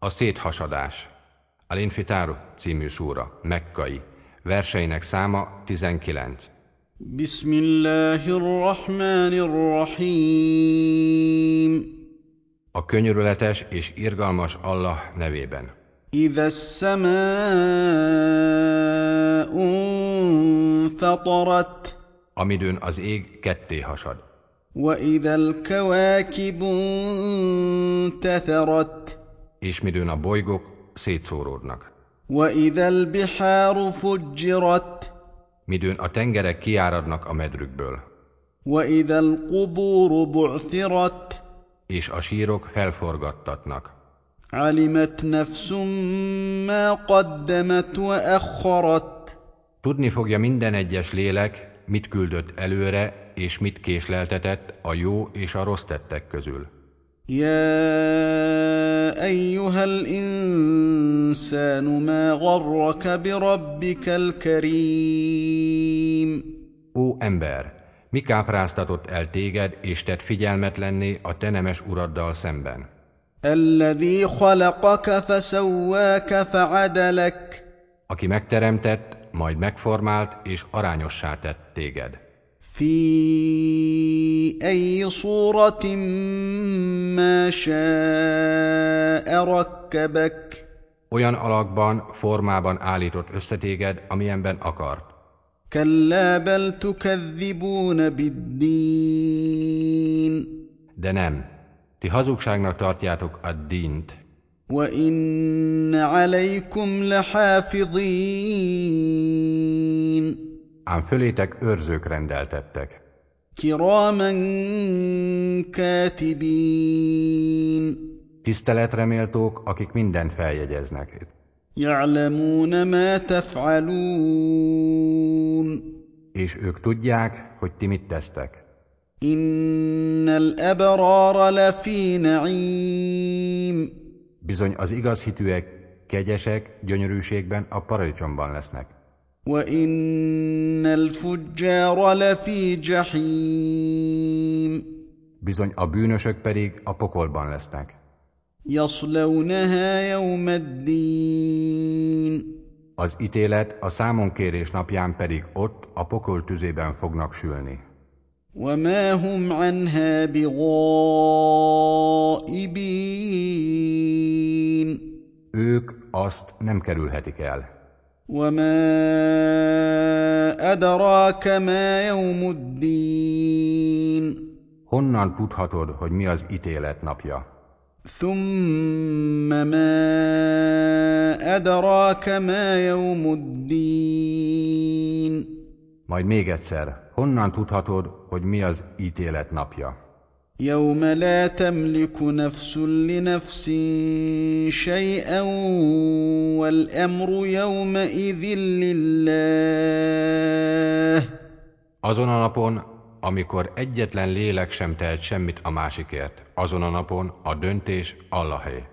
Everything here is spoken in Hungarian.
A széthasadás. Al-Infitáru című súra, mekkai. Verseinek száma 19. بسم الله الرحمن الرحيم A könyörületes és irgalmas Allah nevében. إذا السماء انفطرت Amidőn az ég ketté hasad. وإذا الكواكب انتثرت És midőn a bolygók szétszóródnak. وإذا البحار فجرت Midőn a tengerek kiáradnak a medrükből. وإذا القبور بعثرت És a sírok felforgattatnak. علمت نفس ما قدمت وأخرت Tudni fogja minden egyes lélek, mit küldött előre, és mit késleltetett a jó és a rossz tettek közül. يا أيها الإنسان ما غرك بربك الكريم Ó ember, mi kápráztatott el téged, és tett figyelmetlenné a te nemes uraddal szemben? الذي خلقك فسواك فعدلك Aki megteremtett, majd megformált és arányossá tett téged. في أي صورة ما شاء ركبك Olyan alakban, formában állított össze téged, amilyenben akart. كلا بل تكذبون بالدين De nem, ti hazugságnak tartjátok a dint, وإن عليكم لحافظين ám fölétek őrzők rendeltettek. Kiraman katibin. Tiszteletreméltók, akik mindent feljegyeznek. Ya'lamuna ma taf'alun. És ők tudják, hogy ti mit tesztek. Innal abrara lafi na'im. Bizony az igaz hitűek, kegyesek, gyönyörűségben a paradicsomban lesznek. وإن الفجار لفي جحيم Bizony a bűnösök pedig a pokolban lesznek. يصلونها يوم الدين Az ítélet a számonkérés napján pedig ott a pokol tüzében fognak sülni. وما هم عنها بغائبين Ők azt nem kerülhetik el. وما أدراك ما يوم الدين Honnan tudhatod, hogy mi az ítélet napja? ثم ما أدراك ما يوم الدين Majd még egyszer, honnan tudhatod, hogy mi az ítélet napja? يوم لا تملك نفس لنفس شيئا والأمر يومئذ لله Azon a napon, amikor egyetlen lélek sem tehet semmit a másikért, azon a napon a döntés Allahé.